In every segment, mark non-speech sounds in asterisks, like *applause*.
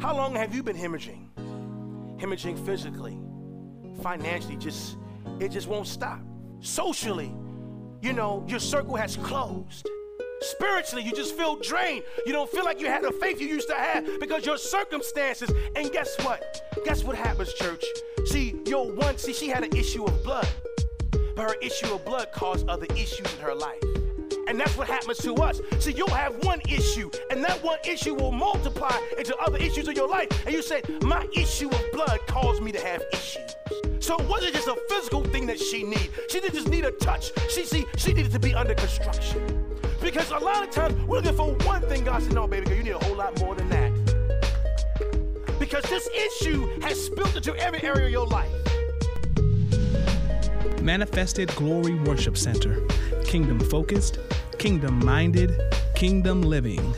How long have you been hemorrhaging? Hemorrhaging physically, financially, just it just won't stop. Socially, you know, your circle has closed. Spiritually, you just feel drained. You don't feel like you had the faith you used to have because your circumstances. And guess what? Guess what happens, church? See, your one, see, she had an issue of blood, but her issue of blood caused other issues in her life. And that's what happens to us. See, you'll have one issue, and that one issue will multiply into other issues in your life. And you say, My issue of blood caused me to have issues. So it wasn't just a physical thing that she needed. She didn't just need a touch. She see, she needed to be under construction. Because a lot of times we're looking for one thing. God said, No, baby girl, you need a whole lot more than that. Because this issue has spilled into every area of your life. Manifested Glory Worship Center. Kingdom focused, kingdom minded, kingdom living.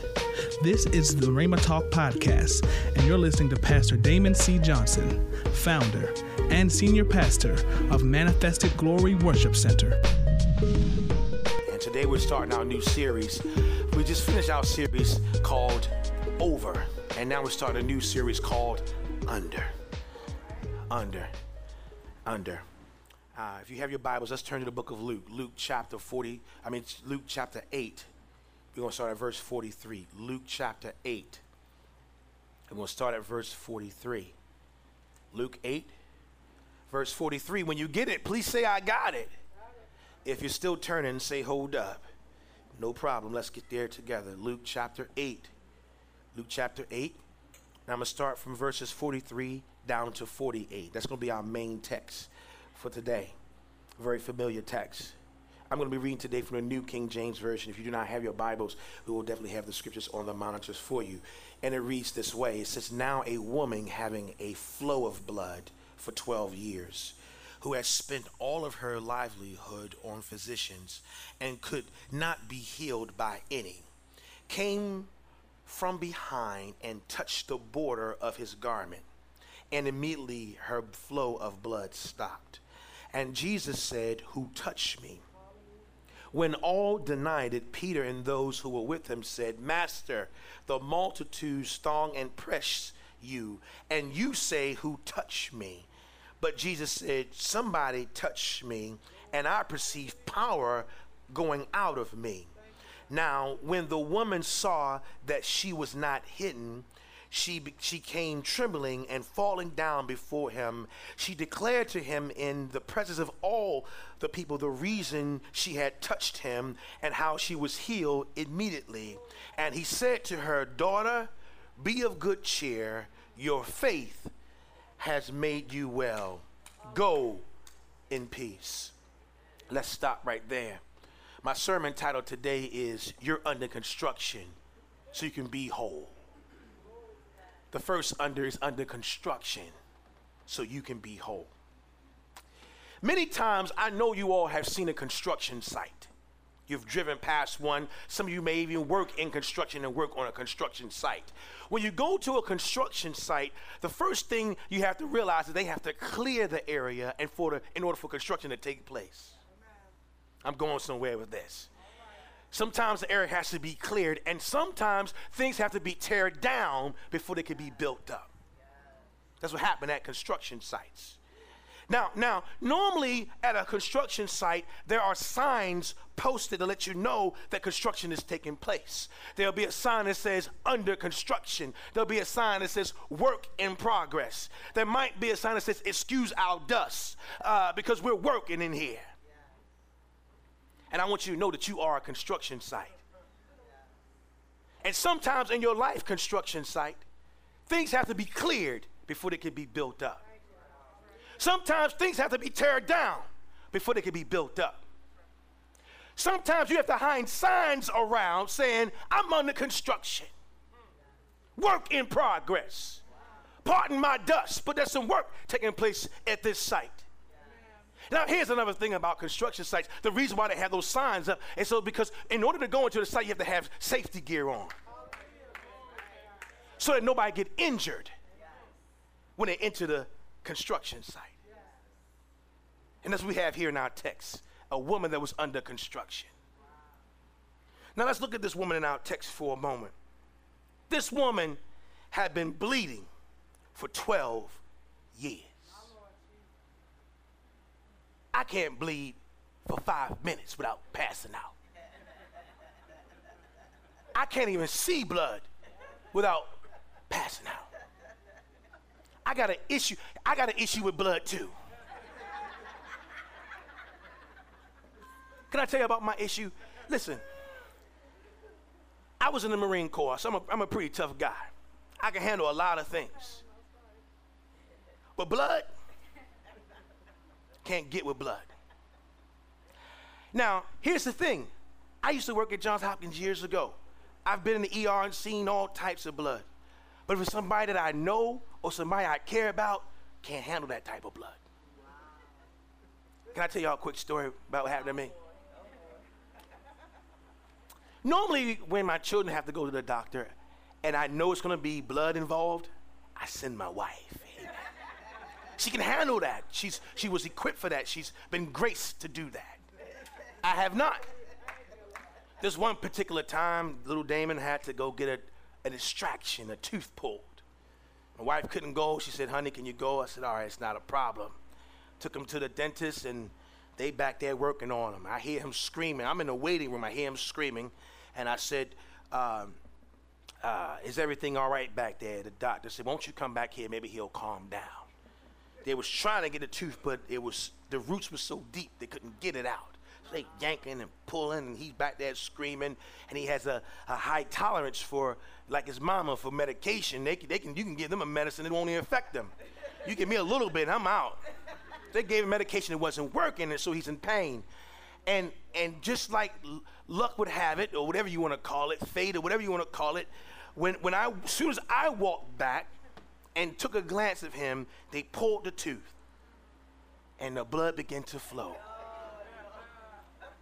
This is the Rhema Talk Podcast, and you're listening to Pastor Damon C. Johnson, founder and senior pastor of Manifested Glory Worship Center. And today we're starting our new series. We just finished our series called Over, and now we're starting a new series called Under. Under. Under. Uh, if you have your Bibles, let's turn to the book of Luke. Luke chapter 40, I mean, Luke chapter 8. We're going to start at verse 43. Luke chapter 8. And we'll start at verse 43. Luke 8, verse 43. When you get it, please say, I got it. If you're still turning, say, hold up. No problem. Let's get there together. Luke chapter 8. Luke chapter 8. Now I'm going to start from verses 43 down to 48. That's going to be our main text for today. Very familiar text. I'm going to be reading today from the New King James Version. If you do not have your Bibles, we will definitely have the scriptures on the monitors for you. And it reads this way It says, Now a woman having a flow of blood for 12 years, who has spent all of her livelihood on physicians and could not be healed by any, came from behind and touched the border of his garment. And immediately her flow of blood stopped. And Jesus said, Who touched me? When all denied it, Peter and those who were with him said, Master, the multitudes throng and press you, and you say, Who touched me? But Jesus said, Somebody touched me, and I perceive power going out of me. Now, when the woman saw that she was not hidden, she, she came trembling and falling down before him. She declared to him in the presence of all the people the reason she had touched him and how she was healed immediately. And he said to her, Daughter, be of good cheer. Your faith has made you well. Go in peace. Let's stop right there. My sermon title today is You're Under Construction so you can be whole. The first under is under construction so you can be whole. Many times, I know you all have seen a construction site. You've driven past one. Some of you may even work in construction and work on a construction site. When you go to a construction site, the first thing you have to realize is they have to clear the area and for the, in order for construction to take place. I'm going somewhere with this. Sometimes the area has to be cleared, and sometimes things have to be teared down before they can be built up. That's what happened at construction sites. Now, now, normally at a construction site, there are signs posted to let you know that construction is taking place. There'll be a sign that says under construction. There'll be a sign that says work in progress. There might be a sign that says excuse our dust uh, because we're working in here. And I want you to know that you are a construction site. And sometimes in your life construction site, things have to be cleared before they can be built up. Sometimes things have to be teared down before they can be built up. Sometimes you have to hang signs around saying, I'm under construction. Work in progress. Pardon my dust, but there's some work taking place at this site. Now, here's another thing about construction sites. The reason why they have those signs up is so because in order to go into the site, you have to have safety gear on. So that nobody get injured when they enter the construction site. And that's what we have here in our text a woman that was under construction. Now, let's look at this woman in our text for a moment. This woman had been bleeding for 12 years. I can't bleed for five minutes without passing out. I can't even see blood without passing out. I got an issue. I got an issue with blood too. Can I tell you about my issue? Listen, I was in the Marine Corps, so I'm a, I'm a pretty tough guy. I can handle a lot of things. But blood can't get with blood. Now, here's the thing. I used to work at Johns Hopkins years ago. I've been in the ER and seen all types of blood. But for somebody that I know or somebody I care about, can't handle that type of blood. Can I tell y'all a quick story about what happened to me? Normally, when my children have to go to the doctor and I know it's going to be blood involved, I send my wife. She can handle that. She's, she was equipped for that. She's been graced to do that. I have not. This one particular time, little Damon had to go get a, an extraction, a tooth pulled. My wife couldn't go. She said, honey, can you go? I said, all right, it's not a problem. Took him to the dentist, and they back there working on him. I hear him screaming. I'm in the waiting room. I hear him screaming. And I said, um, uh, is everything all right back there? The doctor said, won't you come back here? Maybe he'll calm down. They was trying to get a tooth, but it was the roots were so deep they couldn't get it out. So they yanking and pulling, and he's back there screaming. And he has a, a high tolerance for, like his mama, for medication. They can, they can, you can give them a medicine that won't even affect them. You give me a little bit, I'm out. They gave him medication that wasn't working, and so he's in pain. And and just like luck would have it, or whatever you want to call it, fate, or whatever you want to call it, when when I as soon as I walked back and took a glance of him, they pulled the tooth, and the blood began to flow.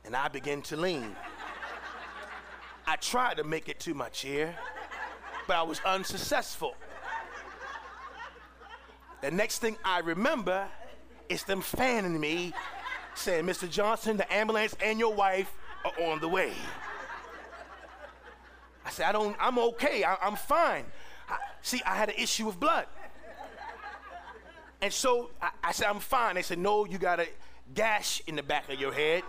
And I began to lean. I tried to make it to my chair, but I was unsuccessful. The next thing I remember is them fanning me saying, Mr. Johnson, the ambulance and your wife are on the way. I said, I don't, I'm okay, I, am fine. See, I had an issue with blood. And so I, I, said, I'm fine. They said, no, you got a gash in the back of your head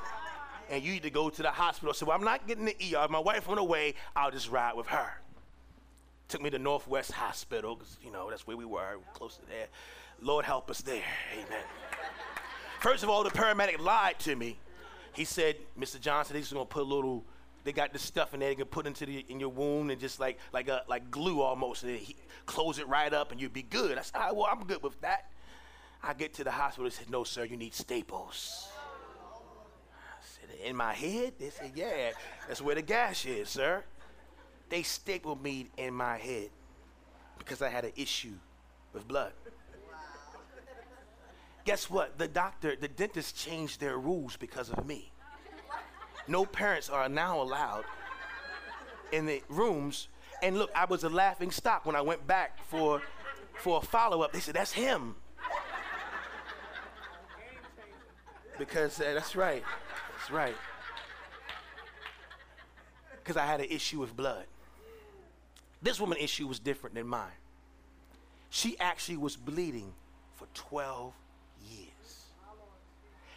and you need to go to the hospital. I said, well, I'm not getting the ER. If my wife went away, I'll just ride with her. Took me to Northwest Hospital because, you know, that's where we were, close to there. Lord help us there. Amen. First of all, the paramedic lied to me. He said, Mr. Johnson, they're just gonna put a little, they got this stuff in there they can put into the, in your wound and just like like a, like glue almost, and he, close it right up and you'd be good. I said, well, I'm good with that. I get to the hospital, they said, no, sir, you need staples. I said, in my head? They said, yeah, that's where the gash is, sir. They stapled me in my head because I had an issue with blood. Guess what? The doctor, the dentist changed their rules because of me. No parents are now allowed in the rooms. And look, I was a laughing stock when I went back for, for a follow up. They said, That's him. Because uh, that's right. That's right. Because I had an issue with blood. This woman's issue was different than mine. She actually was bleeding for 12 years.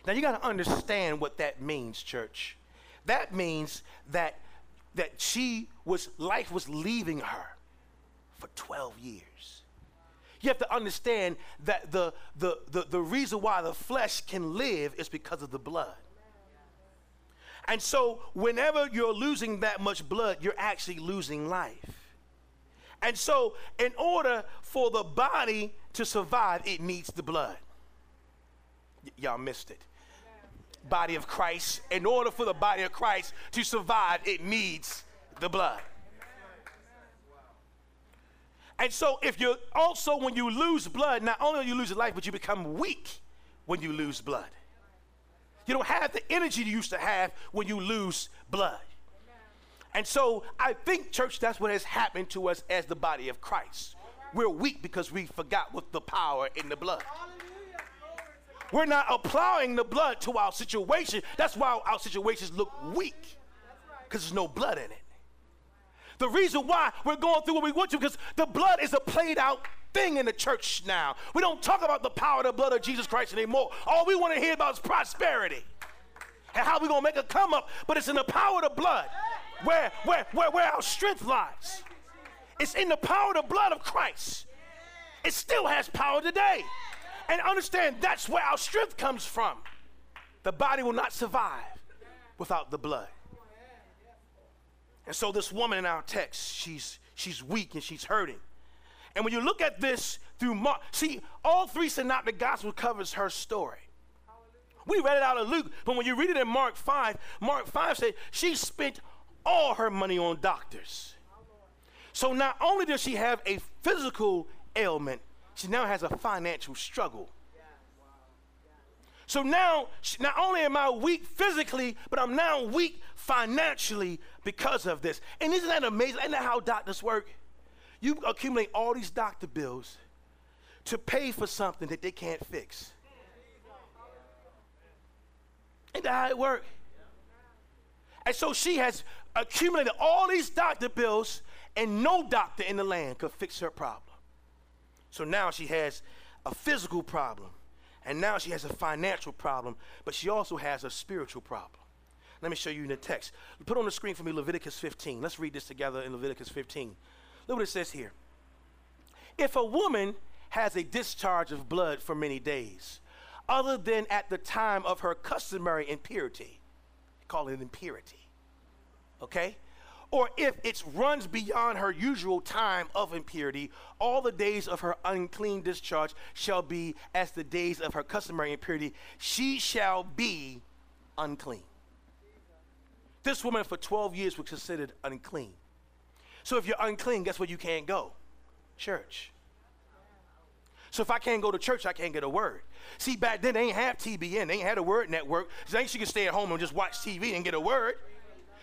now you got to understand what that means, church. That means that that she was life was leaving her for 12 years. You have to understand that the, the, the, the reason why the flesh can live is because of the blood. And so, whenever you're losing that much blood, you're actually losing life. And so, in order for the body to survive, it needs the blood. Y- y'all missed it body of Christ, in order for the body of Christ to survive, it needs the blood. And so, if you also, when you lose blood, not only do you lose life, but you become weak when you lose blood. You don't have the energy you used to have when you lose blood. And so, I think, church, that's what has happened to us as the body of Christ. We're weak because we forgot what the power in the blood. We're not applying the blood to our situation. That's why our situations look weak because there's no blood in it. The reason why we're going through what we want to, because the blood is a played out thing in the church now. We don't talk about the power of the blood of Jesus Christ anymore. All we want to hear about is prosperity and how we're going to make a come up, but it's in the power of the blood where, where, where, where our strength lies. It's in the power of the blood of Christ. It still has power today. And understand that's where our strength comes from. The body will not survive without the blood. And so this woman in our text, she's she's weak and she's hurting. And when you look at this through Mark, see, all three synoptic gospels covers her story. We read it out of Luke, but when you read it in Mark 5, Mark 5 said she spent all her money on doctors. So not only does she have a physical ailment, she now has a financial struggle. So now, not only am I weak physically, but I'm now weak financially because of this. And isn't that amazing? Isn't that how doctors work? You accumulate all these doctor bills to pay for something that they can't fix. Ain't that how it works? And so she has accumulated all these doctor bills, and no doctor in the land could fix her problem. So now she has a physical problem, and now she has a financial problem, but she also has a spiritual problem. Let me show you in the text. Put on the screen for me Leviticus 15. Let's read this together in Leviticus 15. Look what it says here. If a woman has a discharge of blood for many days, other than at the time of her customary impurity, call it impurity, okay? Or if it runs beyond her usual time of impurity, all the days of her unclean discharge shall be as the days of her customary impurity. She shall be unclean. This woman for 12 years was considered unclean. So if you're unclean, guess where you can't go? Church. So if I can't go to church, I can't get a word. See, back then they ain't have TBN, they ain't had a word network. So ain't she could stay at home and just watch TV and get a word.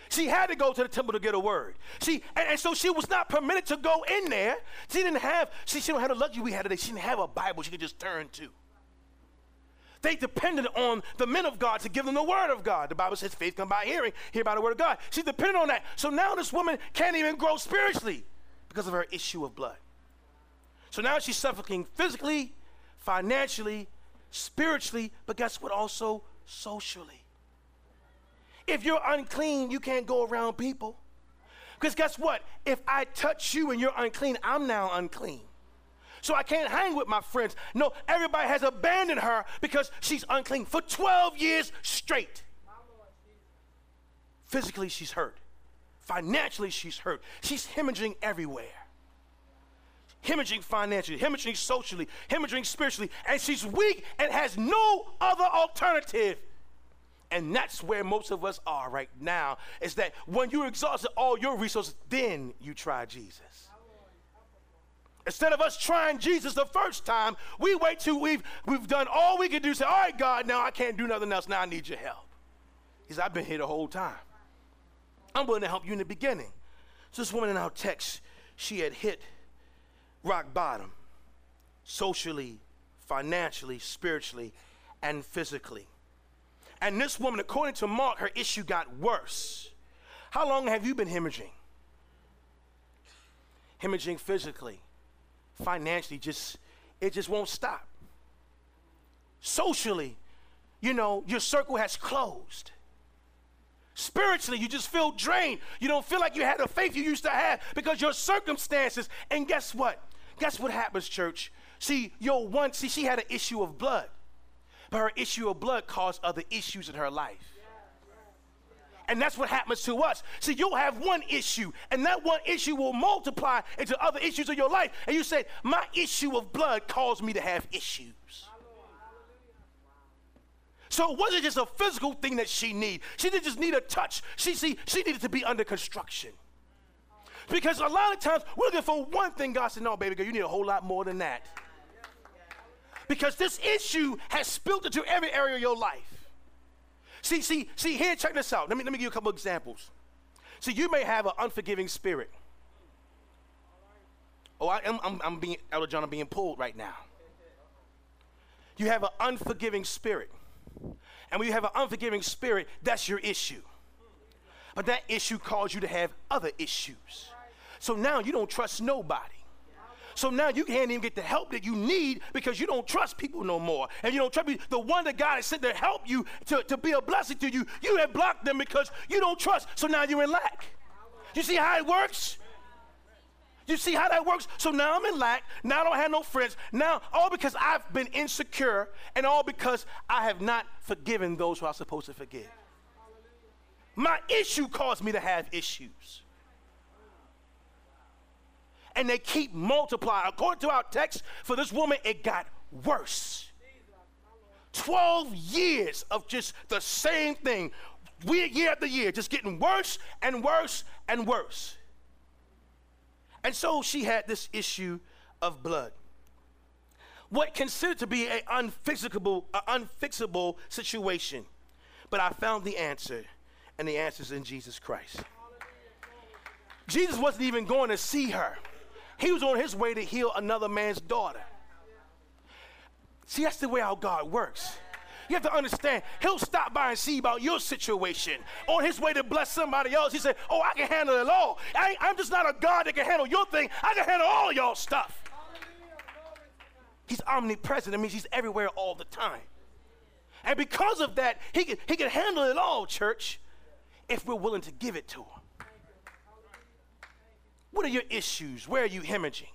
She had to go to the temple to get a word. See, and, and, so she was not permitted to go in there. She didn't have, see, she don't have the luxury we had today. She didn't have a Bible she could just turn to. They depended on the men of God to give them the word of God. The Bible says faith come by hearing, hear by the word of God. She depended on that. So now this woman can't even grow spiritually because of her issue of blood. So now she's suffering physically, financially, spiritually, but guess what? Also socially. If you're unclean, you can't go around people. Because guess what? If I touch you and you're unclean, I'm now unclean so I can't hang with my friends. No, everybody has abandoned her because she's unclean for 12 years straight. Physically, she's hurt. Financially, she's hurt. She's hemorrhaging everywhere. Hemorrhaging financially, hemorrhaging socially, hemorrhaging spiritually, and she's weak and has no other alternative. And that's where most of us are right now. Is that when you exhausted all your resources, then you try Jesus. Instead of us trying Jesus the first time, we wait till we've, we've done all we can do. Say, all right, God, now I can't do nothing else. Now I need your help. He said, I've been here the whole time. I'm willing to help you in the beginning. So this woman in our text, she had hit rock bottom socially, financially, spiritually, and physically. And this woman, according to Mark, her issue got worse. How long have you been hemorrhaging? Hemorrhaging physically, financially just it just won't stop. Socially you know your circle has closed. Spiritually you just feel drained. You don't feel like you had the faith you used to have because your circumstances and guess what? Guess what happens church? See your one see she had an issue of blood but her issue of blood caused other issues in her life and that's what happens to us. See, you'll have one issue, and that one issue will multiply into other issues of your life. And you say, My issue of blood caused me to have issues. So it wasn't just a physical thing that she needed. She didn't just need a touch. She, see, she needed to be under construction. Because a lot of times we're looking for one thing. God said, No, baby girl, you need a whole lot more than that. Because this issue has spilled into every area of your life. See, see, see, here, check this out. Let me, let me give you a couple examples. See, you may have an unforgiving spirit. Oh, I am, I'm, I'm being, Elder John, I'm being pulled right now. You have an unforgiving spirit. And when you have an unforgiving spirit, that's your issue. But that issue caused you to have other issues. So now you don't trust nobody. So now you can't even get the help that you need because you don't trust people no more. And you don't trust. The one that God has sent to help you, to, to be a blessing to you, you have blocked them because you don't trust. So now you're in lack. You see how it works? You see how that works? So now I'm in lack. Now I don't have no friends. Now, all because I've been insecure and all because I have not forgiven those who I'm supposed to forgive. My issue caused me to have issues and they keep multiplying. According to our text, for this woman, it got worse. 12 years of just the same thing, year after year, just getting worse and worse and worse. And so she had this issue of blood. What considered to be an unfixable, an unfixable situation. But I found the answer, and the answer is in Jesus Christ. Jesus wasn't even going to see her. He was on his way to heal another man's daughter. See, that's the way our God works. You have to understand, he'll stop by and see about your situation. On his way to bless somebody else, he said, Oh, I can handle it all. I am just not a God that can handle your thing. I can handle all y'all stuff. He's omnipresent. That means he's everywhere all the time. And because of that, he can, he can handle it all, church, if we're willing to give it to him. What are your issues? Where are you hemorrhaging?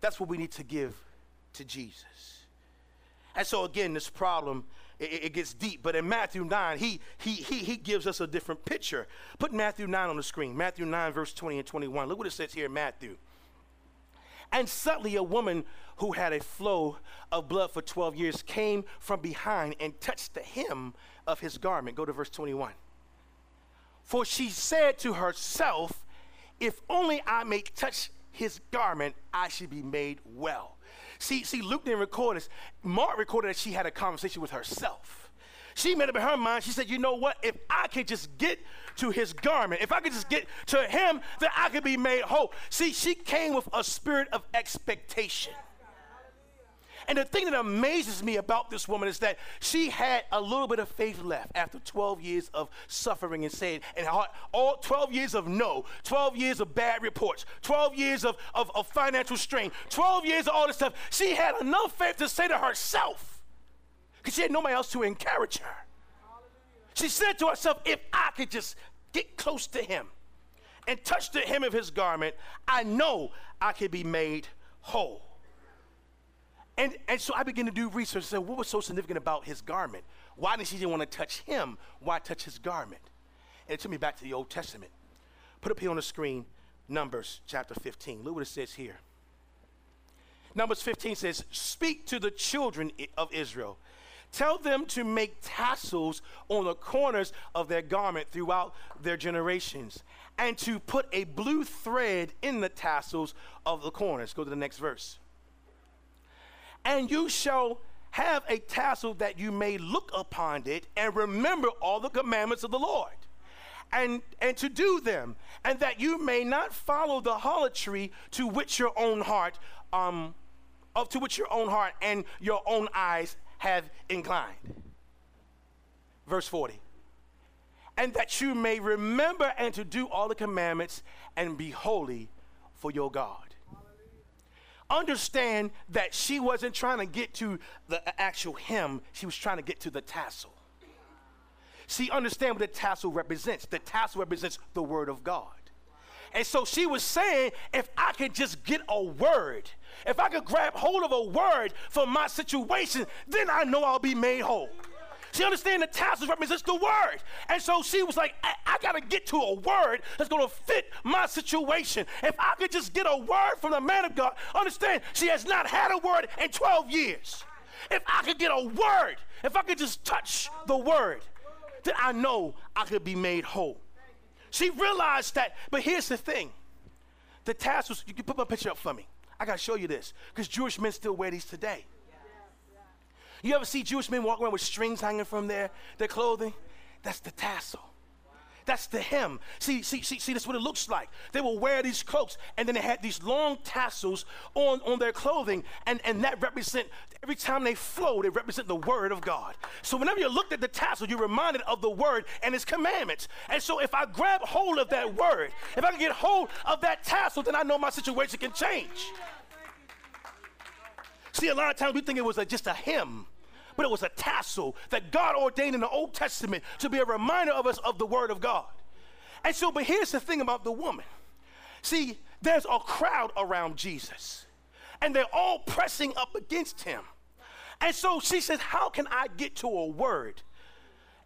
That's what we need to give to Jesus. And so again, this problem it, it, gets deep. But in Matthew 9, he, he, he, he gives us a different picture. Put Matthew 9 on the screen. Matthew 9, verse 20 and 21. Look what it says here in Matthew. And suddenly a woman who had a flow of blood for 12 years came from behind and touched the hem of his garment. Go to verse 21. For she said to herself, if only I may touch his garment, I should be made well. See, see, Luke didn't record this. Mark recorded that she had a conversation with herself. She made up in her mind, she said, you know what? If I could just get to his garment, if I could just get to him, then I could be made whole. See, she came with a spirit of expectation. And the thing that amazes me about this woman is that she had a little bit of faith left after 12 years of suffering and saying, and all 12 years of no, 12 years of bad reports, 12 years of, of, of financial strain, 12 years of all this stuff. She had enough faith to say to herself, because she had nobody else to encourage her. She said to herself, if I could just get close to him and touch the hem of his garment, I know I could be made whole. And, and so I began to do research. So what was so significant about his garment? Why did she want to touch him? Why touch his garment? And it took me back to the Old Testament. Put up here on the screen, Numbers chapter 15. Look what it says here. Numbers 15 says, Speak to the children of Israel. Tell them to make tassels on the corners of their garment throughout their generations, and to put a blue thread in the tassels of the corners. Go to the next verse and you shall have a tassel that you may look upon it and remember all the commandments of the Lord. And, and to do them, and that you may not follow the harlotry to which your own heart, um, of to which your own heart and your own eyes have inclined. Verse 40. And that you may remember and to do all the commandments and be holy for your God understand that she wasn't trying to get to the actual hem, she was trying to get to the tassel. See, understand what the tassel represents. The tassel represents the word of God. And so she was saying, if I could just get a word, if I could grab hold of a word for my situation, then I know I'll be made whole. She understand the tassels represents the word. And so she was like, I, I got to get to a word that's going to fit my situation. If I could just get a word from the man of God, understand, she has not had a word in 12 years. If I could get a word, if I could just touch the word, then I know I could be made whole. She realized that, but here's the thing the tassels, you can put my picture up for me. I got to show you this because Jewish men still wear these today. You ever see Jewish men walk around with strings hanging from their, their clothing? That's the tassel. That's the hem. See, see, see, see, that's what it looks like. They will wear these cloaks, and then they had these long tassels on, on their clothing, and, and that represent every time they flow, they represent the word of God. So whenever you looked at the tassel, you're reminded of the word and its commandments. And so if I grab hold of that word, if I can get hold of that tassel, then I know my situation can change. See, a lot of times we think it was a, just a hymn but it was a tassel that God ordained in the Old Testament to be a reminder of us of the Word of God. And so, but here's the thing about the woman. See, there's a crowd around Jesus, and they're all pressing up against him. And so she says, How can I get to a word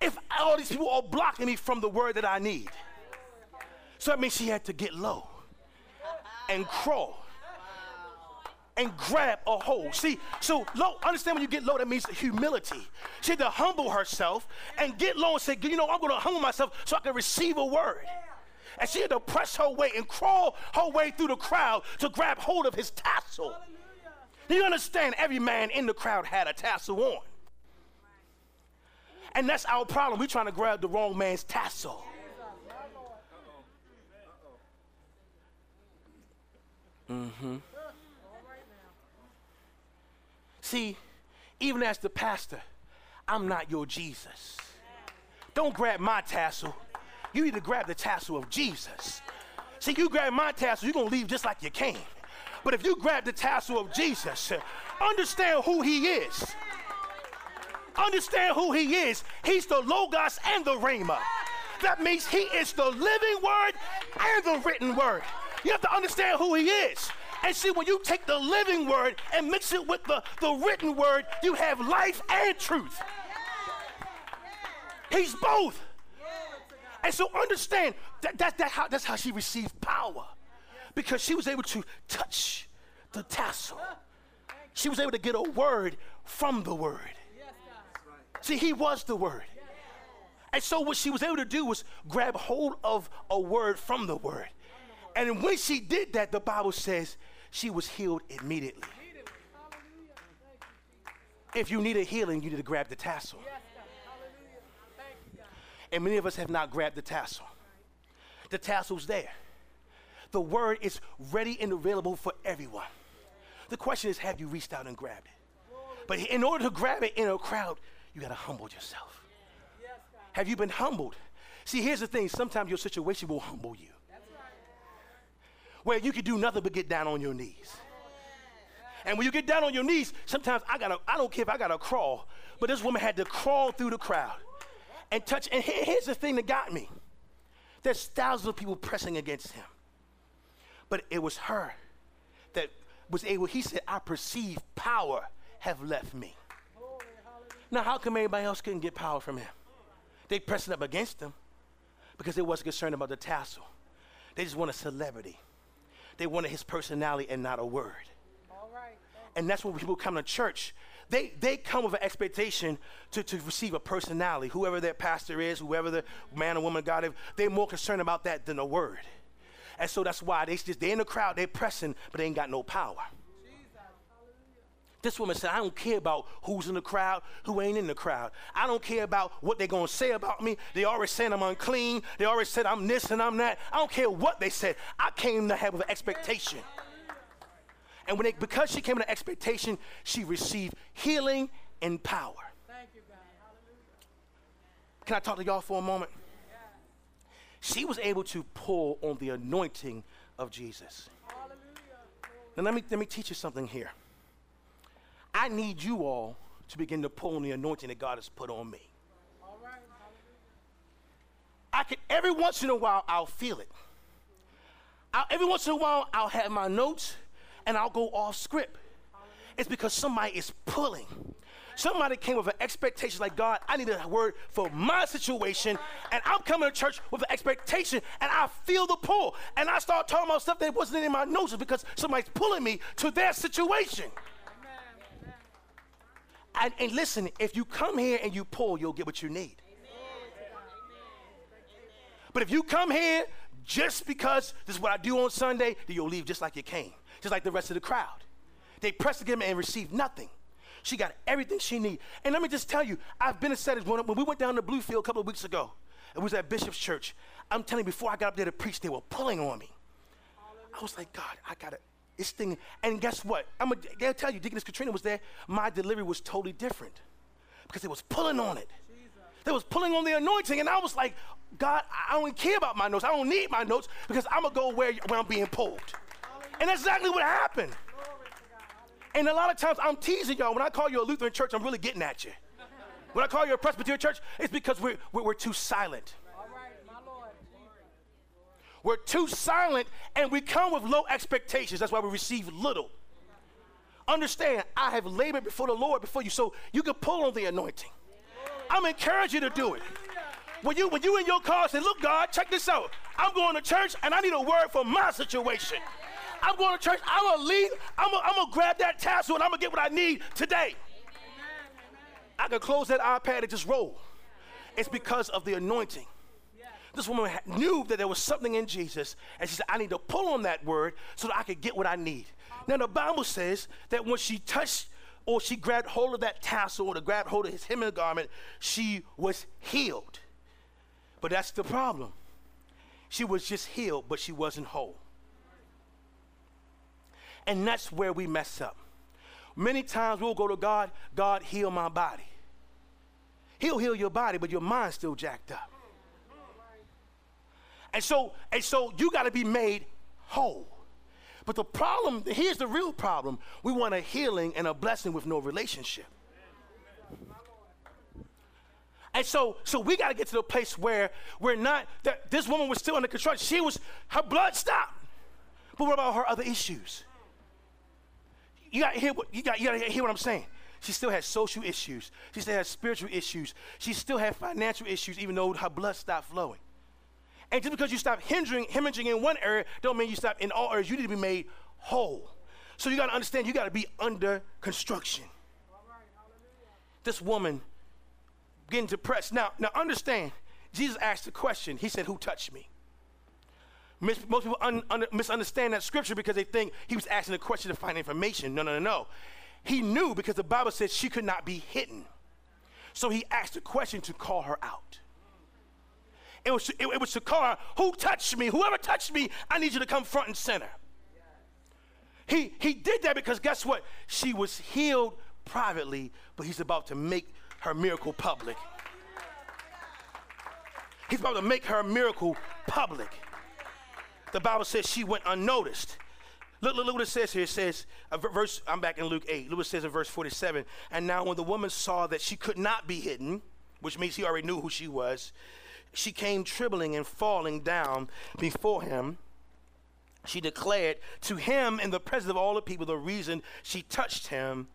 if all these people are blocking me from the word that I need? So that means she had to get low and crawl and grab a hold. See, so low, understand when you get low, that means humility. She had to humble herself and get low and say, you know, I'm going to humble myself so I can receive a word. And she had to press her way and crawl her way through the crowd to grab hold of his tassel. You understand, every man in the crowd had a tassel on. And that's our problem. We're trying to grab the wrong man's tassel. Mm-hmm. See, even as the pastor, I'm not your Jesus. Don't grab my tassel. You need to grab the tassel of Jesus. See, you grab my tassel, you're going to leave just like you came. But if you grab the tassel of Jesus, understand who he is. Understand who he is. He's the Logos and the Rhema. That means he is the living word and the written word. You have to understand who he is. And see, when you take the living word and mix it with the, the written word, you have life and truth. He's both. And so understand that, that, that how, that's how she received power. Because she was able to touch the tassel. She was able to get a word from the word. See, he was the word. And so what she was able to do was grab hold of a word from the word. And when she did that, the Bible says she was healed immediately. If you need a healing, you need to grab the tassel. And many of us have not grabbed the tassel. The tassel's there. The word is ready and available for everyone. The question is, have you reached out and grabbed it? But in order to grab it in a crowd, you got to humble yourself. Have you been humbled? See, here's the thing sometimes your situation will humble you where you can do nothing but get down on your knees. And when you get down on your knees, sometimes I gotta, I don't care if I gotta crawl, but this woman had to crawl through the crowd and touch. And here's the thing that got me there's thousands of people pressing against him. But it was her that was able, he said, I perceive power have left me. Now, how come everybody else couldn't get power from him? They pressing up against him because they wasn't concerned about the tassel. They just want a celebrity. They wanted his personality and not a word. All right. And that's when people come to church. They, they come with an expectation to, to receive a personality. Whoever their pastor is, whoever the man or woman of God is, they're more concerned about that than a word. And so that's why they just, they're in the crowd, they're pressing, but they ain't got no power. This woman said, I don't care about who's in the crowd, who ain't in the crowd. I don't care about what they're going to say about me. They already said I'm unclean. They already said I'm this and I'm that. I don't care what they said. I came to have an expectation. And when because she came with an expectation, she received healing and power. Can I talk to y'all for a moment? She was able to pull on the anointing of Jesus. Now let me let me teach you something here. I need you all to begin to pull on the anointing that God has put on me. I can every once in a while I'll feel it. I'll, every once in a while I'll have my notes and I'll go off script. It's because somebody is pulling. Somebody came with an expectation like, God, I need a word for my situation. And I'm coming to church with an expectation and I feel the pull. And I start talking about stuff that wasn't in my notes because somebody's pulling me to their situation. And, and listen, if you come here and you pull, you'll get what you need. But if you come here just because this is what I do on Sunday, then you'll leave just like you came, just like the rest of the crowd. They pressed against me and received nothing. She got everything she needed. And let me just tell you, I've been a settings when, when we went down to Bluefield a couple of weeks ago. It was at Bishop's Church. I'm telling you, before I got up there to preach, they were pulling on me. I was like, God, I gotta, thing. And guess what? I'm a, they'll tell you, Deaconess Katrina was there. My delivery was totally different because it was pulling on it. They was pulling on the anointing, and I was like, God, I don't care about my notes. I don't need my notes because I'm gonna go where, where I'm being pulled. And that's exactly what happened. And a lot of times I'm teasing y'all. When I call you a Lutheran church, I'm really getting at you. When I call you a Presbyterian church, it's because we're, we're, we're too silent. We're too silent and we come with low expectations. That's why we receive little. Understand, I have labored before the Lord before you, so you can pull on the anointing. I'm encouraging you to do it. When you when you in your car say, look, God, check this out. I'm going to church and I need a word for my situation. I'm going to church, I'm gonna leave, I'm gonna, I'm gonna grab that tassel and I'm gonna get what I need today. I can close that iPad and just roll. It's because of the anointing. This woman knew that there was something in Jesus, and she said, I need to pull on that word so that I can get what I need. Now, the Bible says that when she touched or she grabbed hold of that tassel or to grab hold of his hem of garment, she was healed. But that's the problem. She was just healed, but she wasn't whole. And that's where we mess up. Many times we'll go to God, God, heal my body. He'll heal your body, but your mind's still jacked up. And so, and so you got to be made whole. But the problem, here's the real problem. We want a healing and a blessing with no relationship. And so, so we got to get to the place where we're not, that this woman was still under construction. She was, her blood stopped. But what about her other issues? You got to hear what, you got, you got to hear what I'm saying. She still had social issues. She still had spiritual issues. She still had financial issues, even though her blood stopped flowing. And just because you stop hindering, hemorrhaging in one area, don't mean you stop in all areas. You need to be made whole. So you got to understand, you got to be under construction. This woman getting depressed. Now, now understand, Jesus asked the question. He said, "Who touched me?" Most people un, un, misunderstand that scripture because they think he was asking the question to find information. No, no, no, no. He knew because the Bible says she could not be hidden. So he asked the question to call her out. It was, it, it was her, who touched me? Whoever touched me, I need you to come front and center. He, he did that because guess what? She was healed privately, but he's about to make her miracle public. He's about to make her miracle public. The Bible says she went unnoticed. Look, look, look what it says here. It says, uh, verse, I'm back in Luke 8. Luke says in verse 47. And now when the woman saw that she could not be hidden, which means he already knew who she was, she came trembling and falling down before him. She declared to him in the presence of all the people the reason she touched him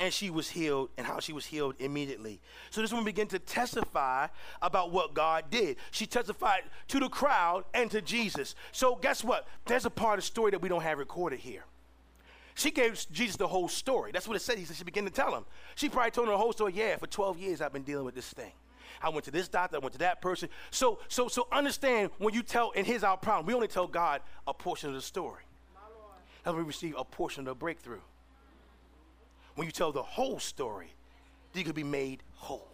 and she was healed and how she was healed immediately. So this woman began to testify about what God did. She testified to the crowd and to Jesus. So guess what? There's a part of the story that we don't have recorded here. She gave Jesus the whole story. That's what it said. He said she began to tell him. She probably told him the whole story. Yeah, for 12 years I've been dealing with this thing. I went to this doctor, I went to that person. So, so, so understand when you tell, and here's our problem, we only tell God a portion of the story. When we receive a portion of the breakthrough. When you tell the whole story, you could be made whole.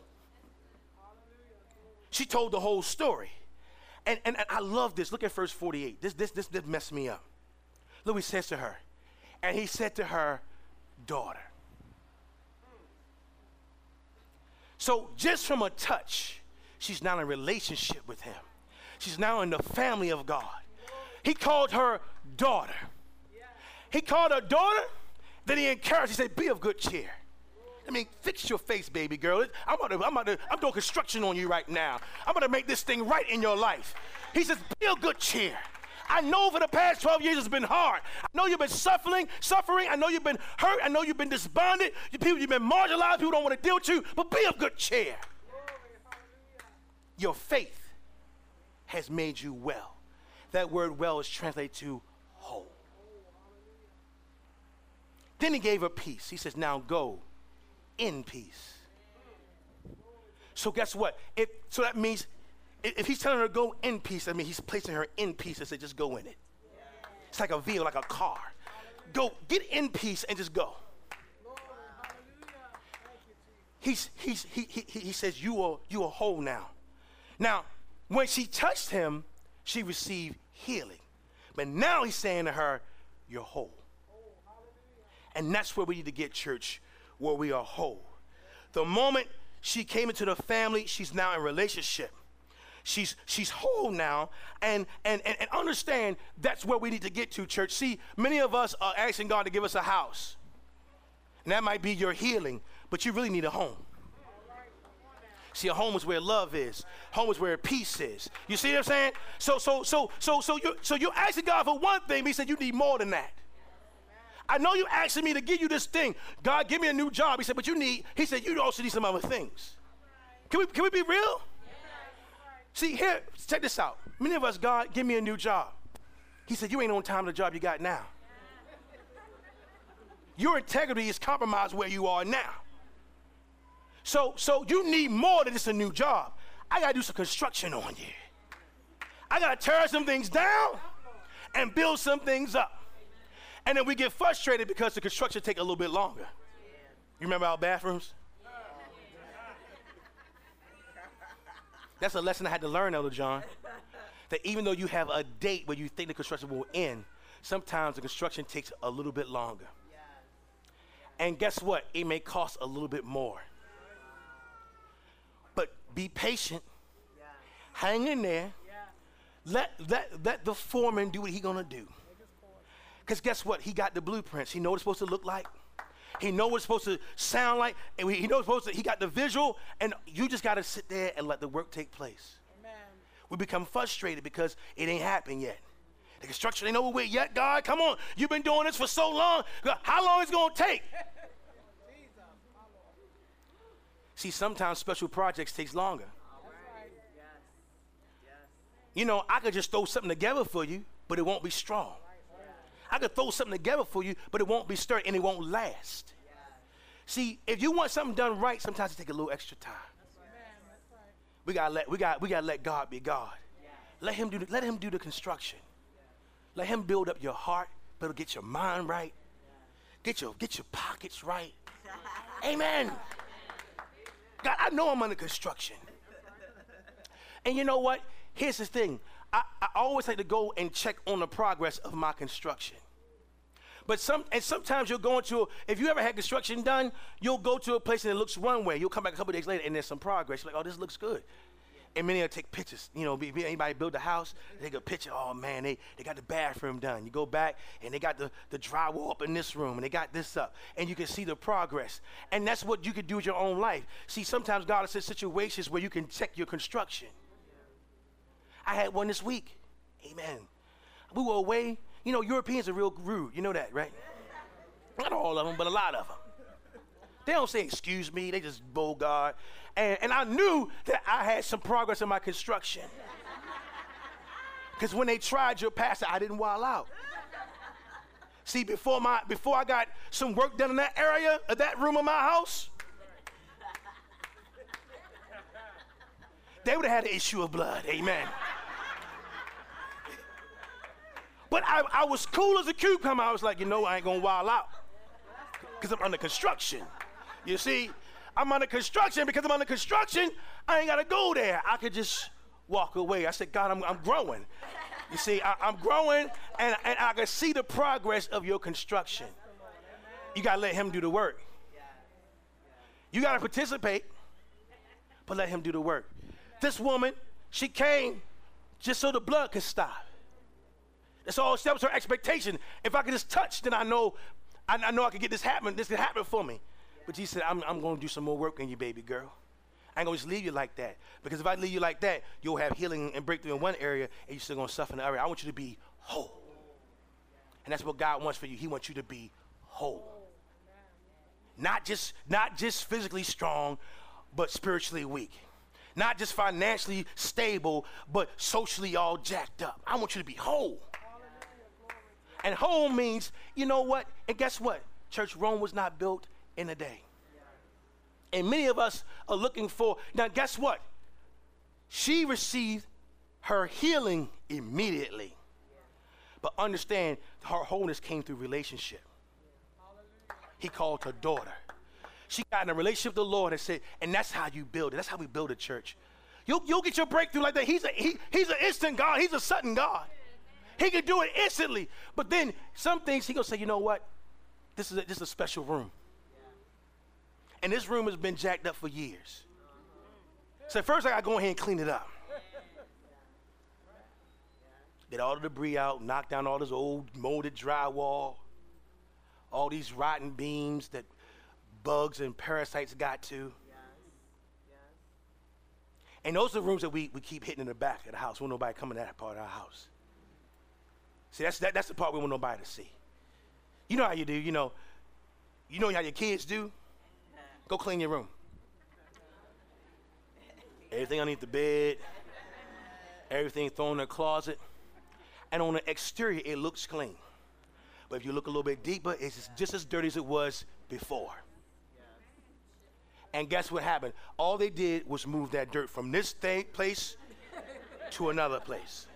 She told the whole story. And, and, and I love this. Look at verse 48. This, this, this, this messed me up. Louis says to her. And he said to her, daughter. So just from a touch, she's now in relationship with him. She's now in the family of God. He called her daughter. He called her daughter, then he encouraged, he said, be of good cheer. I mean, fix your face, baby girl. I'm about, to, I'm about to, I'm doing construction on you right now. I'm going to make this thing right in your life. He says, be of good cheer. I know for the past 12 years it's been hard. I know you've been suffering, suffering. I know you've been hurt. I know you've been despondent. You people, you've been marginalized. People don't want to deal with you. But be of good cheer. Your faith has made you well. That word well is translated to whole. Then he gave her peace. He says, Now go in peace. So guess what? If, so that means if he's telling her to go in peace, I mean, he's placing her in peace and say, just go in it. It's like a vehicle, like a car. Go, get in peace and just go. He's, he's, he, he, he says, you are, you are whole now. Now, when she touched him, she received healing. But now he's saying to her, You're whole. And that's where we need to get church, where we are whole. The moment she came into the family, she's now in relationship. She's she's whole now, and, and and and understand that's where we need to get to, church. See, many of us are asking God to give us a house. And that might be your healing, but you really need a home. See, a home is where love is. Home is where peace is. You see what I'm saying? So, so, so, so, so you, so you're asking God for one thing, but He said you need more than that. I know you're asking me to give you this thing. God, give me a new job. He said, but you need. He said you also need some other things. Can we, can we be real? See, here, check this out. Many of us, God, give me a new job. He said, you ain't on time to the job you got now. Your integrity is compromised where you are now. So, so you need more than just a new job. I gotta do some construction on you. I gotta tear some things down and build some things up. And then we get frustrated because the construction take a little bit longer. You remember our bathrooms? That's a lesson I had to learn, Elder John. That even though you have a date where you think the construction will end, sometimes the construction takes a little bit longer. And guess what? It may cost a little bit more. But be patient. Hang in there. Let, let, let the foreman do what he's going to do. Because guess what? He got the blueprints. He know what it's supposed to look like. He know what it's supposed to sound like. And he knows supposed to, he got the visual. And you just got to sit there and let the work take place. Amen. We become frustrated because it ain't happened yet. The construction ain't over with yet, God. Come on. You've been doing this for so long. How long is it going to take? *laughs* See, sometimes special projects takes longer. You know, I could just throw something together for you, but it won't be strong. I could throw something together for you, but it won't be sturdy and it won't last. See, if you want something done right, sometimes it take a little extra time. We gotta let we got we gotta let God be God. Let him do the, let him do the construction. Let him build up your heart, but get your mind right. Get your get your pockets right. *laughs* Amen. God, I know I'm under construction. And you know what? Here's the thing. I, I always like to go and check on the progress of my construction. But some and sometimes you'll go into if you ever had construction done, you'll go to a place and it looks one way. You'll come back a couple days later and there's some progress. You're like, oh, this looks good and many will take pictures. You know, anybody build a house, they take a picture. Oh man, they, they got the bathroom done. You go back and they got the, the drywall up in this room and they got this up. And you can see the progress. And that's what you can do with your own life. See, sometimes God has set situations where you can check your construction. I had one this week. Amen. We were away. You know, Europeans are real rude. You know that, right? Not all of them, but a lot of them. They don't say excuse me. They just bow God. And, and I knew that I had some progress in my construction. Because when they tried your pastor, I didn't wild out. See, before my before I got some work done in that area of that room of my house, they would have had an issue of blood. Amen. But I, I was cool as a cucumber. I was like, you know, I ain't gonna wild out. Because I'm under construction. You see, I'm under construction. Because I'm under construction, I ain't got to go there. I could just walk away. I said, God, I'm, I'm growing. You see, I, am growing and, and I can see the progress of your construction. You got to let Him do the work. You got to participate, but let Him do the work. This woman, she came just so the blood could stop. That's all. That was her expectation. If I could just touch, then I know, I, I know I could get this happen. This could happen for me. But Jesus said, I'm, I'm going to do some more work in you, baby girl. I ain't going to just leave you like that. Because if I leave you like that, you'll have healing and breakthrough in one area, and you're still going to suffer in the other. I want you to be whole. And that's what God wants for you. He wants you to be whole. Not just, not just physically strong, but spiritually weak. Not just financially stable, but socially all jacked up. I want you to be whole. And whole means, you know what? And guess what? Church Rome was not built in a day. And many of us are looking for, now, guess what? She received her healing immediately. But understand, her wholeness came through relationship. He called her daughter. She got in a relationship with the Lord and said, and that's how you build it. That's how we build a church. You'll, you'll get your breakthrough like that. He's, a, he, he's an instant God. He's a sudden God. He can do it instantly. But then some things he gonna say, you know what? This is a, this is a special room. And this room has been jacked up for years. So first I gotta go ahead and clean it up. Get all the debris out, knock down all this old molded drywall, all these rotten beams that bugs and parasites got to. And those are the rooms that we, we keep hitting in the back of the house when nobody coming to that part of our house. See, that's, that, that's the part we want nobody to see. You know how you do, you know. You know how your kids do? Go clean your room. Everything underneath the bed, everything thrown in the closet. And on the exterior, it looks clean. But if you look a little bit deeper, it's just as dirty as it was before. And guess what happened? All they did was move that dirt from this place to another place.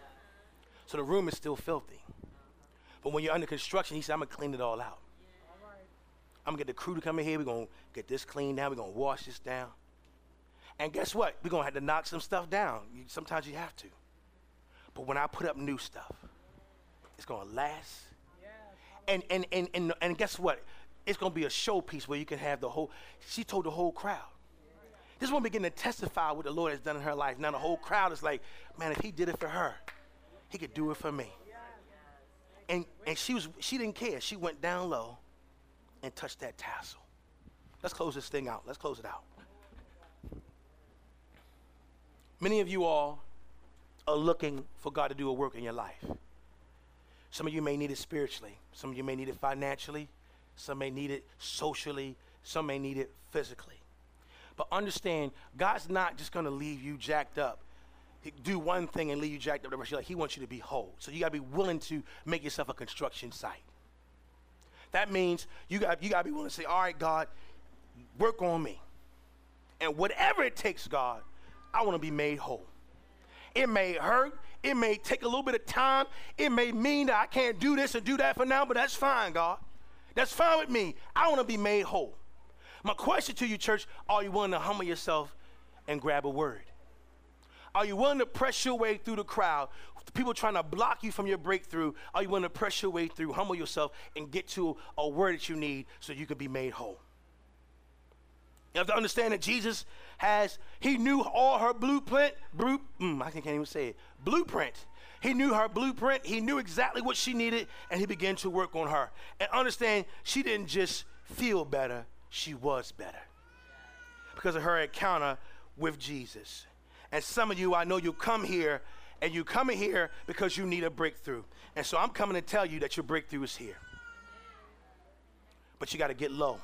So the room is still filthy. But when you're under construction, he said, I'm going to clean it all out. I'm going to get the crew to come in here. We're going to get this cleaned down. We're going to wash this down. And guess what? We're going to have to knock some stuff down. You, sometimes you have to. But when I put up new stuff, it's going to last. And, and, and, and, and guess what? it's going to be a showpiece where you can have the whole, she told the whole crowd. This woman began to testify what the Lord has done in her life. Now the whole crowd is like, man, if he did it for her, he could do it for me. And, and she, was, she didn't care. She went down low and touched that tassel. Let's close this thing out. Let's close it out. Many of you all are looking for God to do a work in your life. Some of you may need it spiritually. Some of you may need it financially. Some may need it socially. Some may need it physically. But understand, God's not just going to leave you jacked up. Do one thing and leave you jacked up the rest of your life. He wants you to be whole. So you got to be willing to make yourself a construction site. That means you got you got to be willing to say, "All right, God, work on me." And whatever it takes, God, I want to be made whole. It may hurt, it may take a little bit of time, it may mean that I can't do this and do that for now, but that's fine, God. That's fine with me. I want to be made whole. My question to you, church, are you willing to humble yourself and grab a word? Are you willing to press your way through the crowd? People trying to block you from your breakthrough. Are you willing to press your way through, humble yourself, and get to a word that you need so you can be made whole? You have to understand that Jesus has, he knew all her blueprint, blue, mm, I can't even say it, blueprint he knew her blueprint, he knew exactly what she needed, and he began to work on her. And understand, she didn't just feel better, she was better because of her encounter with Jesus. And some of you, I know you come here and you come here because you need a breakthrough. And so I'm coming to tell you that your breakthrough is here. But you got to get low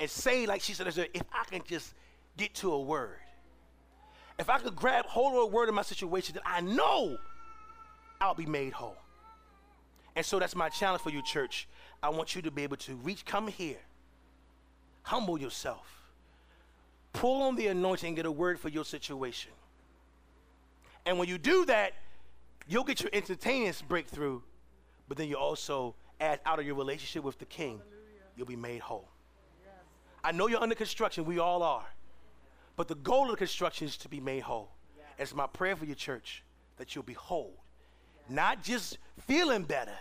and say, like she said, if I can just get to a word if I could grab hold of a word in my situation that I know I'll be made whole. And so that's my challenge for you, church. I want you to be able to reach, come here, humble yourself, pull on the anointing and get a word for your situation. And when you do that, you'll get your instantaneous breakthrough, but then you also add out of your relationship with the king, you'll be made whole. I know you're under construction, we all are. But the goal of the construction is to be made whole. Yeah. It's my prayer for your church that you'll be whole. Yeah. Not just feeling better,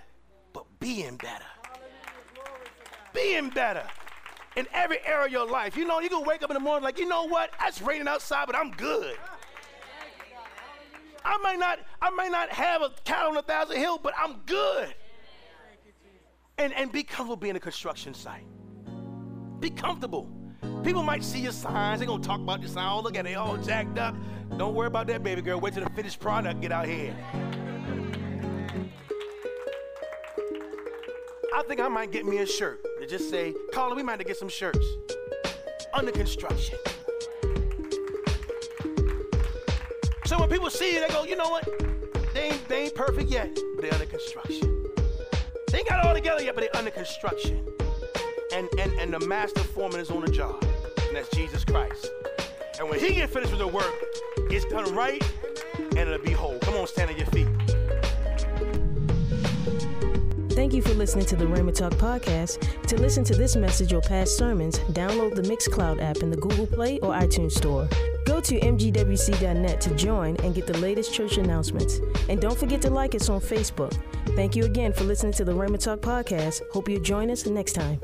but being better. Being better in every area of your life. You know, you can wake up in the morning like, you know what? It's raining outside, but I'm good. I might not, I may not have a cattle on a thousand hill, but I'm good. And and be comfortable being a construction site. Be comfortable. People might see your signs. They're to talk about your sign. Oh, look at it. all jacked up. Don't worry about that, baby girl. Wait till the finished product get out here. I think I might get me a shirt to just say, Carla, we might have to get some shirts. Under construction. So when people see you, they go, you know what? They ain't, they ain't perfect yet, but they're under construction. They ain't got it all together yet, but they're under construction. And, and, and the master foreman is on the job and that's Jesus Christ. And when he gets finished with the work, it's done right and it'll be whole. Come on, stand on your feet. Thank you for listening to the Rhema Talk podcast. To listen to this message or past sermons, download the Mixcloud app in the Google Play or iTunes Store. Go to mgwc.net to join and get the latest church announcements. And don't forget to like us on Facebook. Thank you again for listening to the Rhema Talk podcast. Hope you join us next time.